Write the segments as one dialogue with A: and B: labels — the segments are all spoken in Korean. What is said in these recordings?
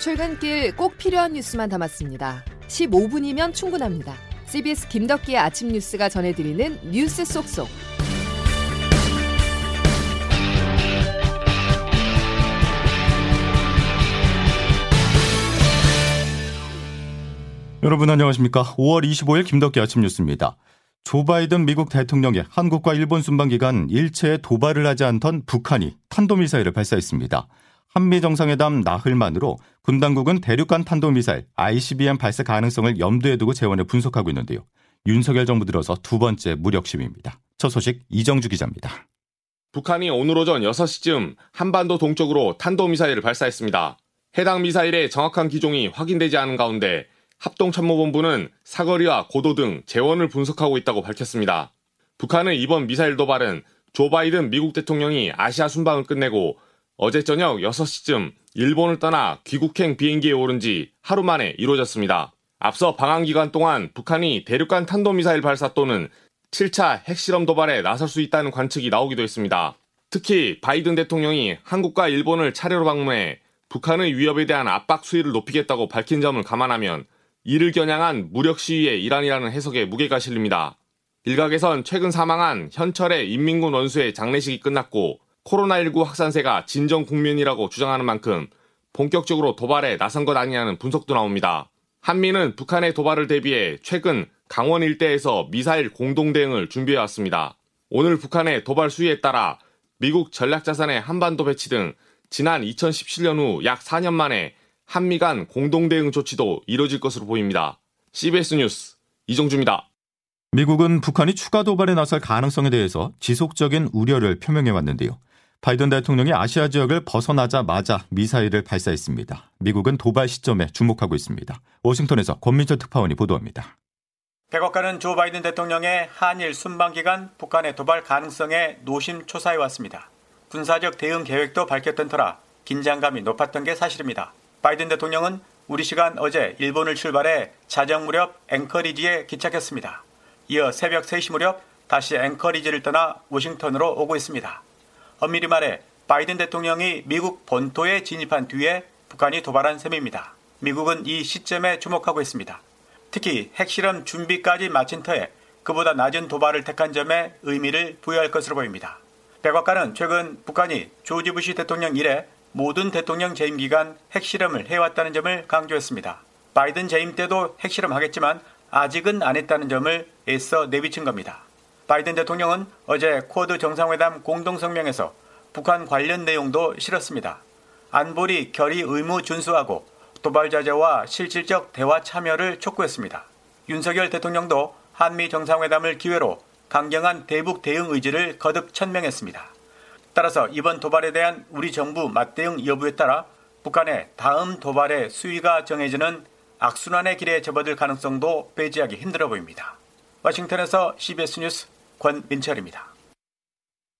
A: 출근길 꼭 필요한 뉴스만 담았습니다. 15분이면 충분합니다. CBS 김덕기의 아침 뉴스가 전해드리는 뉴스 속속.
B: 여러분 안녕하십니까? 5월 25일 김덕기 아침 뉴스입니다. 조 바이든 미국 대통령이 한국과 일본 순방 기간 일체의 도발을 하지 않던 북한이 탄도미사일을 발사했습니다. 한미 정상회담 나흘만으로 군 당국은 대륙간 탄도미사일 ICBM 발사 가능성을 염두에 두고 재원을 분석하고 있는데요. 윤석열 정부 들어서 두 번째 무력심입니다. 첫 소식 이정주 기자입니다.
C: 북한이 오늘 오전 6시쯤 한반도 동쪽으로 탄도미사일을 발사했습니다. 해당 미사일의 정확한 기종이 확인되지 않은 가운데 합동참모본부는 사거리와 고도 등 재원을 분석하고 있다고 밝혔습니다. 북한의 이번 미사일 도발은 조 바이든 미국 대통령이 아시아 순방을 끝내고 어제 저녁 6시쯤 일본을 떠나 귀국행 비행기에 오른 지 하루 만에 이루어졌습니다. 앞서 방한 기간 동안 북한이 대륙간 탄도미사일 발사 또는 7차 핵실험 도발에 나설 수 있다는 관측이 나오기도 했습니다. 특히 바이든 대통령이 한국과 일본을 차례로 방문해 북한의 위협에 대한 압박 수위를 높이겠다고 밝힌 점을 감안하면 이를 겨냥한 무력 시위의 일환이라는 해석에 무게가 실립니다. 일각에선 최근 사망한 현철의 인민군 원수의 장례식이 끝났고 코로나19 확산세가 진정 국면이라고 주장하는 만큼 본격적으로 도발에 나선 것 아니냐는 분석도 나옵니다. 한미는 북한의 도발을 대비해 최근 강원 일대에서 미사일 공동 대응을 준비해 왔습니다. 오늘 북한의 도발 수위에 따라 미국 전략자산의 한반도 배치 등 지난 2017년 후 약 4년 만에 한미 간 공동 대응 조치도 이뤄질 것으로 보입니다. CBS 뉴스 이정주입니다.
B: 미국은 북한이 추가 도발에 나설 가능성에 대해서 지속적인 우려를 표명해 왔는데요. 바이든 대통령이 아시아 지역을 벗어나자마자 미사일을 발사했습니다. 미국은 도발 시점에 주목하고 있습니다. 워싱턴에서 권민철 특파원이 보도합니다.
D: 백악관은 조 바이든 대통령의 한일 순방 기간 북한의 도발 가능성에 노심초사해 왔습니다. 군사적 대응 계획도 밝혔던 터라 긴장감이 높았던 게 사실입니다. 바이든 대통령은 우리 시간 어제 일본을 출발해 자정 무렵 앵커리지에 기착했습니다. 이어 새벽 3시 무렵 다시 앵커리지를 떠나 워싱턴으로 오고 있습니다. 엄밀히 말해 바이든 대통령이 미국 본토에 진입한 뒤에 북한이 도발한 셈입니다. 미국은 이 시점에 주목하고 있습니다. 특히 핵실험 준비까지 마친 터에 그보다 낮은 도발을 택한 점에 의미를 부여할 것으로 보입니다. 백악관은 최근 북한이 조지 부시 대통령 이래 모든 대통령 재임 기간 핵실험을 해왔다는 점을 강조했습니다. 바이든 재임 때도 핵실험 하겠지만 아직은 안 했다는 점을 애써 내비친 겁니다. 바이든 대통령은 어제 쿼드 정상회담 공동성명에서 북한 관련 내용도 실었습니다. 안보리 결의 의무 준수하고 도발 자제와 실질적 대화 참여를 촉구했습니다. 윤석열 대통령도 한미 정상회담을 기회로 강경한 대북 대응 의지를 거듭 천명했습니다. 따라서 이번 도발에 대한 우리 정부 맞대응 여부에 따라 북한의 다음 도발의 수위가 정해지는 악순환의 길에 접어들 가능성도 배제하기 힘들어 보입니다. 워싱턴에서 CBS 뉴스 권민철입니다.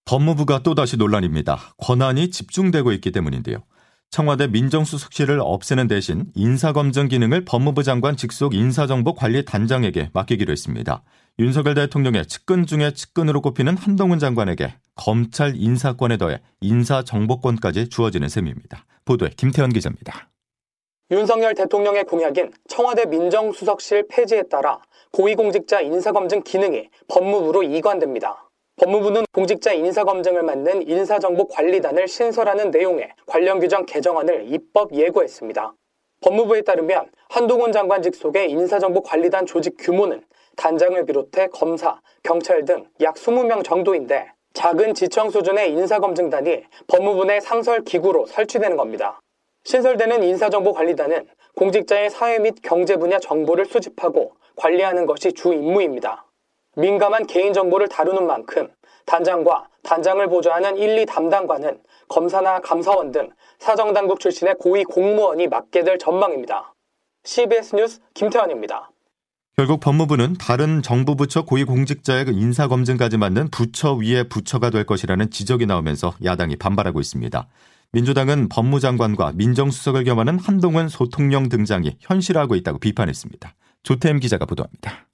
B: 법무부가 또다시 논란입니다. 권한이 집중되고 있기 때문인데요. 청와대 민정수석실을 없애는 대신 인사검증 기능을 법무부 장관 직속 인사정보관리단장에게 맡기기로 했습니다. 윤석열 대통령의 측근 중에 측근으로 꼽히는 한동훈 장관에게 검찰 인사권에 더해 인사정보권까지 주어지는 셈입니다. 보도에 김태현 기자입니다.
E: 윤석열 대통령의 공약인 청와대 민정수석실 폐지에 따라 고위공직자 인사검증 기능이 법무부로 이관됩니다. 법무부는 공직자 인사검증을 맡는 인사정보관리단을 신설하는 내용의 관련 규정 개정안을 입법 예고했습니다. 법무부에 따르면 한동훈 장관 직속의 인사정보관리단 조직 규모는 단장을 비롯해 검사, 경찰 등 약 20명 정도인데 작은 지청 수준의 인사검증단이 법무부 내 상설 기구로 설치되는 겁니다. 신설되는 인사정보관리단은 공직자의 사회 및 경제 분야 정보를 수집하고 관리하는 것이 주 임무입니다. 민감한 개인정보를 다루는 만큼 단장과 단장을 보좌하는 1, 2 담당관은 검사나 감사원 등 사정당국 출신의 고위 공무원이 맡게 될 전망입니다. CBS 뉴스 김태환입니다.
B: 결국 법무부는 다른 정부 부처 고위 공직자의 그 인사 검증까지 맡는 부처 위의 부처가 될 것이라는 지적이 나오면서 야당이 반발하고 있습니다. 민주당은 법무장관과 민정수석을 겸하는 한동훈 소통령 등장이 현실화하고 있다고 비판했습니다. 조태임 기자가 보도합니다.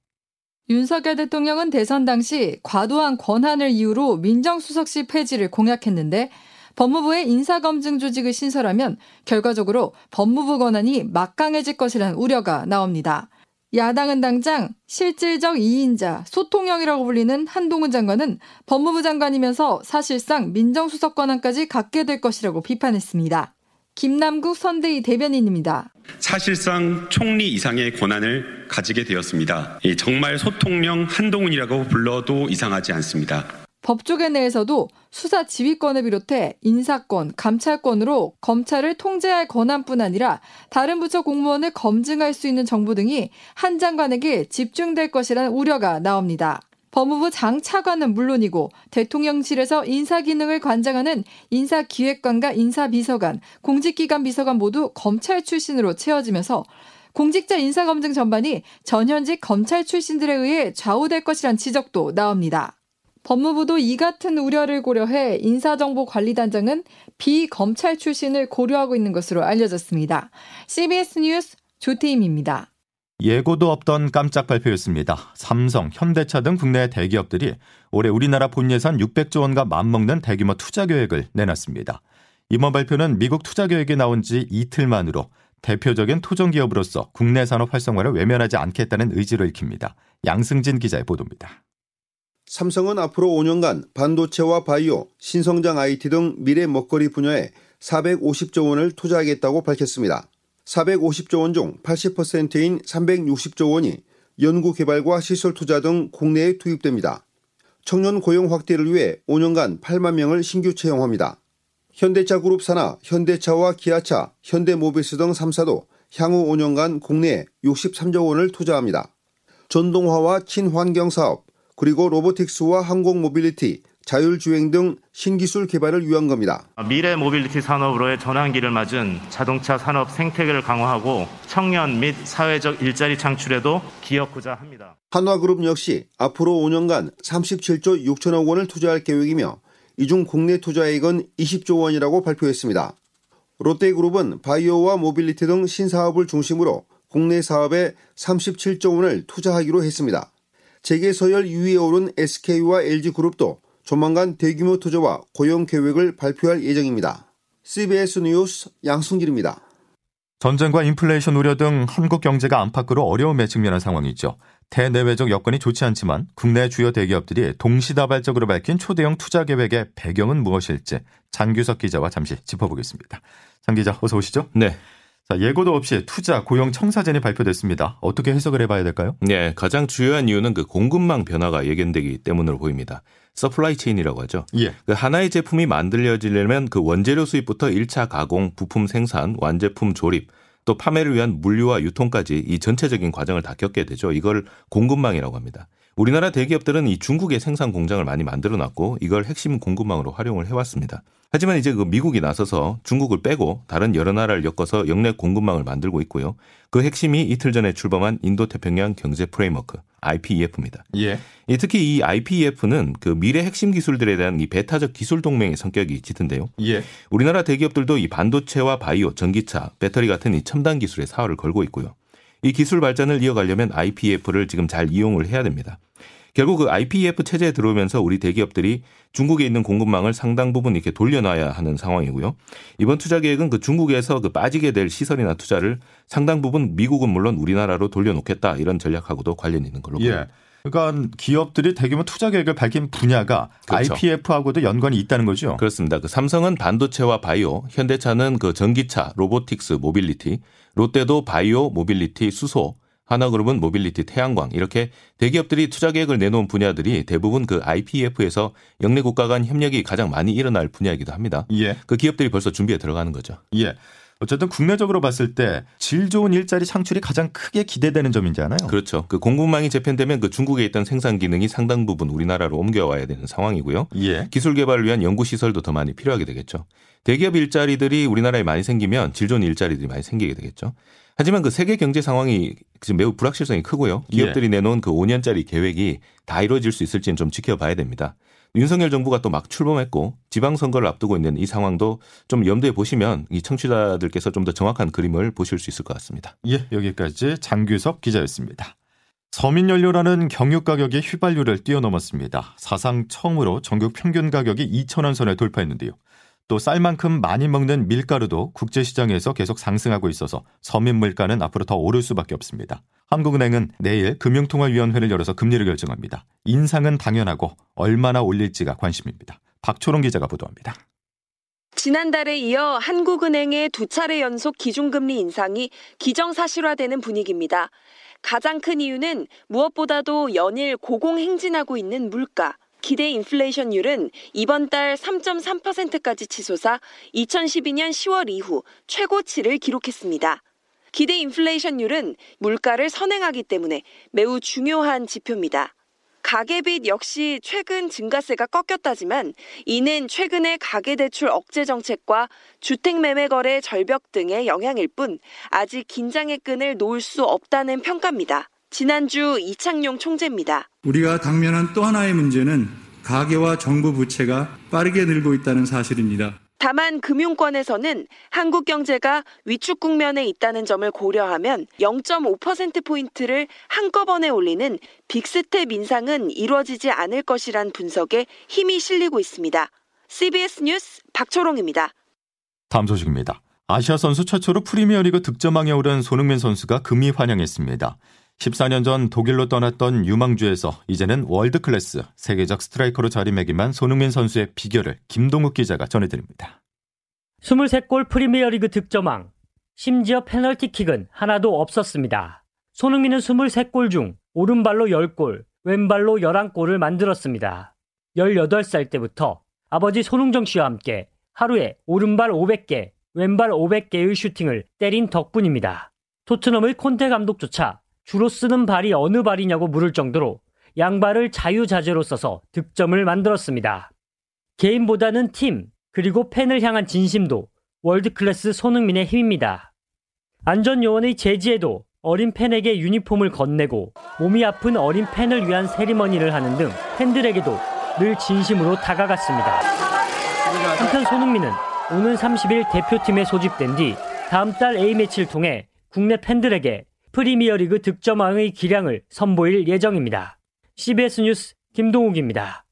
F: 윤석열 대통령은 대선 당시 과도한 권한을 이유로 민정수석실 폐지를 공약했는데 법무부의 인사검증 조직을 신설하면 결과적으로 법무부 권한이 막강해질 것이라는 우려가 나옵니다. 야당은 당장 실질적 2인자, 소통형이라고 불리는 한동훈 장관은 법무부 장관이면서 사실상 민정수석 권한까지 갖게 될 것이라고 비판했습니다. 김남국 선대위 대변인입니다.
G: 사실상 총리 이상의 권한을 가지게 되었습니다. 정말 소통령 한동훈이라고 불러도 이상하지 않습니다.
F: 법조계 내에서도 수사 지휘권을 비롯해 인사권, 감찰권으로 검찰을 통제할 권한뿐 아니라 다른 부처 공무원을 검증할 수 있는 정보 등이 한 장관에게 집중될 것이라는 우려가 나옵니다. 법무부 장 차관은 물론이고 대통령실에서 인사 기능을 관장하는 인사기획관과 인사비서관, 공직기관 비서관 모두 검찰 출신으로 채워지면서 공직자 인사검증 전반이 전현직 검찰 출신들에 의해 좌우될 것이란 지적도 나옵니다. 법무부도 이 같은 우려를 고려해 인사정보관리단장은 비검찰 출신을 고려하고 있는 것으로 알려졌습니다. CBS 뉴스 조태임입니다.
B: 예고도 없던 깜짝 발표였습니다. 삼성, 현대차 등 국내 대기업들이 올해 우리나라 본 예산 600조 원과 맞먹는 대규모 투자 계획을 내놨습니다. 이번 발표는 미국 투자 계획이 나온 지 이틀 만으로 대표적인 토종 기업으로서 국내 산업 활성화를 외면하지 않겠다는 의지를 익힙니다. 양승진 기자의 보도입니다.
H: 삼성은 앞으로 5년간 반도체와 바이오, 신성장 IT 등 미래 먹거리 분야에 450조 원을 투자하겠다고 밝혔습니다. 450조 원 중 80%인 360조 원이 연구 개발과 시설 투자 등 국내에 투입됩니다. 청년 고용 확대를 위해 5년간 8만 명을 신규 채용합니다. 현대차 그룹 산하 현대차와 기아차, 현대모비스 등 3사도 향후 5년간 국내에 63조 원을 투자합니다. 전동화와 친환경 사업, 그리고 robotics와 항공 모빌리티, 자율주행 등 신기술 개발을 위한 겁니다.
I: 미래 모빌리티 산업으로의 전환기를 맞은 자동차 산업 생태계를 강화하고 청년 및 사회적 일자리 창출에도 기여하고자 합니다.
H: 한화그룹 역시 앞으로 5년간 37조 6천억 원을 투자할 계획이며 이 중 국내 투자액은 20조 원이라고 발표했습니다. 롯데그룹은 바이오와 모빌리티 등 신사업을 중심으로 국내 사업에 37조 원을 투자하기로 했습니다. 세계 서열 2위에 오른 SK와 LG그룹도 조만간 대규모 투자와 고용 계획을 발표할 예정입니다. CBS 뉴스 양승길입니다.
B: 전쟁과 인플레이션 우려 등 한국 경제가 안팎으로 어려움에 직면한 상황이죠. 대내외적 여건이 좋지 않지만 국내 주요 대기업들이 동시다발적으로 밝힌 초대형 투자 계획의 배경은 무엇일지 장규석 기자와 잠시 짚어보겠습니다. 장 기자, 어서 오시죠.
J: 네.
B: 자, 예고도 없이 투자 고용 청사진이 발표됐습니다. 어떻게 해석을 해봐야 될까요?
J: 네, 가장 주요한 이유는 그 공급망 변화가 예견되기 때문으로 보입니다. supply chain이라고 하죠.
B: 예.
J: 그 하나의 제품이 만들어지려면 그 원재료 수입부터 1차 가공, 부품 생산, 완제품 조립, 또 판매를 위한 물류와 유통까지 이 전체적인 과정을 다 겪게 되죠. 이걸 공급망이라고 합니다. 우리나라 대기업들은 이 중국의 생산 공장을 많이 만들어 놨고 이걸 핵심 공급망으로 활용을 해왔습니다. 하지만 이제 그 미국이 나서서 중국을 빼고 다른 여러 나라를 엮어서 역내 공급망을 만들고 있고요. 그 핵심이 이틀 전에 출범한 인도태평양 경제 프레임워크 IPEF입니다.
B: 예.
J: 특히 이 IPEF는 그 미래 핵심 기술들에 대한 이 배타적 기술 동맹의 성격이 짙은데요.
B: 예.
J: 우리나라 대기업들도 이 반도체와 바이오, 전기차, 배터리 같은 이 첨단 기술에 사활을 걸고 있고요. 이 기술 발전을 이어가려면 IPEF를 지금 잘 이용을 해야 됩니다. 결국 그 IPEF 체제에 들어오면서 우리 대기업들이 중국에 있는 공급망을 상당 부분 이렇게 돌려놔야 하는 상황이고요. 이번 투자 계획은 그 중국에서 그 빠지게 될 시설이나 투자를 상당 부분 미국은 물론 우리나라로 돌려놓겠다 이런 전략하고도 관련 있는 걸로
B: 예.
J: 보입니다.
B: 그러니까 기업들이 대규모 투자 계획을 밝힌 분야가
J: 그렇죠.
B: IPEF하고도 연관이 있다는 거죠.
J: 그렇습니다. 그 삼성은 반도체와 바이오, 현대차는 그 전기차, robotics, mobility, 롯데도 바이오, 모빌리티, 수소, 하나그룹은 모빌리티, 태양광 이렇게 대기업들이 투자 계획을 내놓은 분야들이 대부분 그 IPEF에서 영내 국가 간 협력이 가장 많이 일어날 분야이기도 합니다.
B: 예.
J: 그 기업들이 벌써 준비에 들어가는 거죠.
B: 예. 어쨌든 국내적으로 봤을 때 질 좋은 일자리 창출이 가장 크게 기대되는 점이잖아요.
J: 그렇죠. 그 공급망이 재편되면 그 중국에 있던 생산 기능이 상당 부분 우리나라로 옮겨와야 되는 상황이고요.
B: 예.
J: 기술 개발을 위한 연구 시설도 더 많이 필요하게 되겠죠. 대기업 일자리들이 우리나라에 많이 생기면 질 좋은 일자리들이 많이 생기게 되겠죠. 하지만 그 세계 경제 상황이 지금 매우 불확실성이 크고요. 기업들이 내놓은 그 5년짜리 계획이 다 이루어질 수 있을지는 좀 지켜봐야 됩니다. 윤석열 정부가 또 막 출범했고 지방선거를 앞두고 있는 이 상황도 좀 염두에 보시면 이 청취자들께서 좀 더 정확한 그림을 보실 수 있을 것 같습니다.
B: 예, 여기까지 장규석 기자였습니다. 서민연료라는 경유 가격이 휘발유를 뛰어넘었습니다. 사상 처음으로 전국 평균 가격이 2천원 선에 돌파했는데요. 또 쌀만큼 많이 먹는 밀가루도 국제시장에서 계속 상승하고 있어서 서민 물가는 앞으로 더 오를 수밖에 없습니다. 한국은행은 내일 금융통화위원회를 열어서 금리를 결정합니다. 인상은 당연하고 얼마나 올릴지가 관심입니다. 박초롱 기자가 보도합니다.
K: 지난달에 이어 한국은행의 두 차례 연속 기준금리 인상이 기정사실화되는 분위기입니다. 가장 큰 이유는 무엇보다도 연일 고공행진하고 있는 물가. 기대 인플레이션율은 이번 달 3.3%까지 치솟아 2012년 10월 이후 최고치를 기록했습니다. 기대 인플레이션율은 물가를 선행하기 때문에 매우 중요한 지표입니다. 가계빚 역시 최근 증가세가 꺾였다지만 이는 최근의 가계대출 억제 정책과 주택매매 거래 절벽 등의 영향일 뿐 아직 긴장의 끈을 놓을 수 없다는 평가입니다. 지난주 이창용 총재입니다.
L: 우리가 당면한 또 하나의 문제는 가계와 정부 부채가 빠르게 늘고 있다는 사실입니다.
K: 다만 금융권에서는 한국 경제가 위축 국면에 있다는 점을 고려하면 0.5%포인트를 한꺼번에 올리는 빅스텝 인상은 이루어지지 않을 것이란 분석에 힘이 실리고 있습니다. CBS 뉴스 박초롱입니다.
B: 다음 소식입니다. 아시아 선수 최초로 프리미어리그 득점왕에 오른 손흥민 선수가 금의환향했습니다. 14년 전 독일로 떠났던 유망주에서 이제는 월드클래스 세계적 스트라이커로 자리매김한 손흥민 선수의 비결을 김동욱 기자가 전해드립니다.
M: 23골 프리미어리그 득점왕, 심지어 페널티킥은 하나도 없었습니다. 손흥민은 23골 중 오른발로 10골, 왼발로 11골을 만들었습니다. 18살 때부터 아버지 손흥정 씨와 함께 하루에 오른발 500개, 왼발 500개의 슈팅을 때린 덕분입니다. 토트넘의 콘테 감독조차 주로 쓰는 발이 어느 발이냐고 물을 정도로 양발을 자유자재로 써서 득점을 만들었습니다. 개인보다는 팀, 그리고 팬을 향한 진심도 월드클래스 손흥민의 힘입니다. 안전요원의 제지에도 어린 팬에게 유니폼을 건네고 몸이 아픈 어린 팬을 위한 세리머니를 하는 등 팬들에게도 늘 진심으로 다가갔습니다. 한편 손흥민은 오는 30일 대표팀에 소집된 뒤 다음 달 A매치를 통해 국내 팬들에게 프리미어리그 득점왕의 기량을 선보일 예정입니다. CBS 뉴스 김동욱입니다.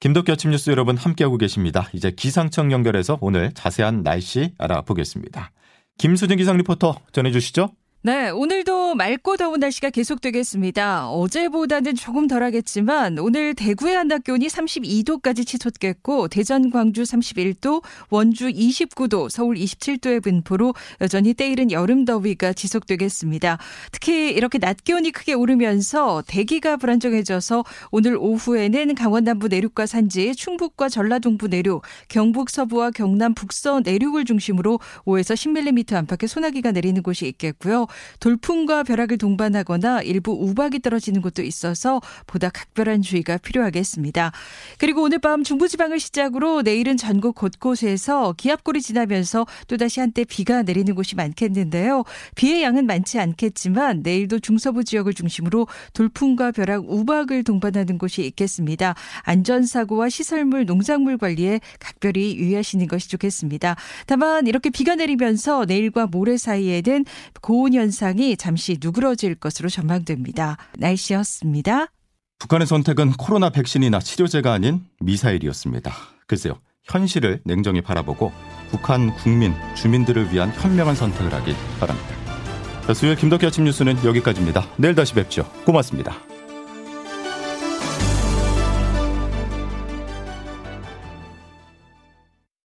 B: 김덕기 아침 뉴스 여러분 함께하고 계십니다. 이제 기상청 연결해서 오늘 자세한 날씨 알아보겠습니다. 김수진 기상 리포터 전해주시죠.
N: 네, 오늘도 맑고 더운 날씨가 계속되겠습니다. 어제보다는 조금 덜하겠지만 오늘 대구의 한낮 기온이 32도까지 치솟겠고 대전, 광주 31도, 원주 29도, 서울 27도의 분포로 여전히 때이른 여름 더위가 지속되겠습니다. 특히 이렇게 낮 기온이 크게 오르면서 대기가 불안정해져서 오늘 오후에는 강원 남부 내륙과 산지, 충북과 전라동부 내륙, 경북 서부와 경남 북서 내륙을 중심으로 5에서 10mm 안팎의 소나기가 내리는 곳이 있겠고요. 돌풍과 벼락을 동반하거나 일부 우박이 떨어지는 곳도 있어서 보다 각별한 주의가 필요하겠습니다. 그리고 오늘 밤 중부지방을 시작으로 내일은 전국 곳곳에서 기압골이 지나면서 또다시 한때 비가 내리는 곳이 많겠는데요. 비의 양은 많지 않겠지만 내일도 중서부 지역을 중심으로 돌풍과 벼락, 우박을 동반하는 곳이 있겠습니다. 안전사고와 시설물, 농작물 관리에 각별히 유의하시는 것이 좋겠습니다. 다만 이렇게 비가 내리면서 내일과 모레 사이에는 고온 현상이 잠시 누그러질 것으로 전망됩니다. 날씨였습니다.
B: 북한의 선택은 코로나 백신이나 치료제가 아닌 미사일이었습니다. 글쎄요, 현실을 냉정히 바라보고 북한 국민, 주민들을 위한 현명한 선택을 하길 바랍니다. 수요일 김덕기 아침 뉴스는 여기까지입니다. 내일 다시 뵙죠. 고맙습니다.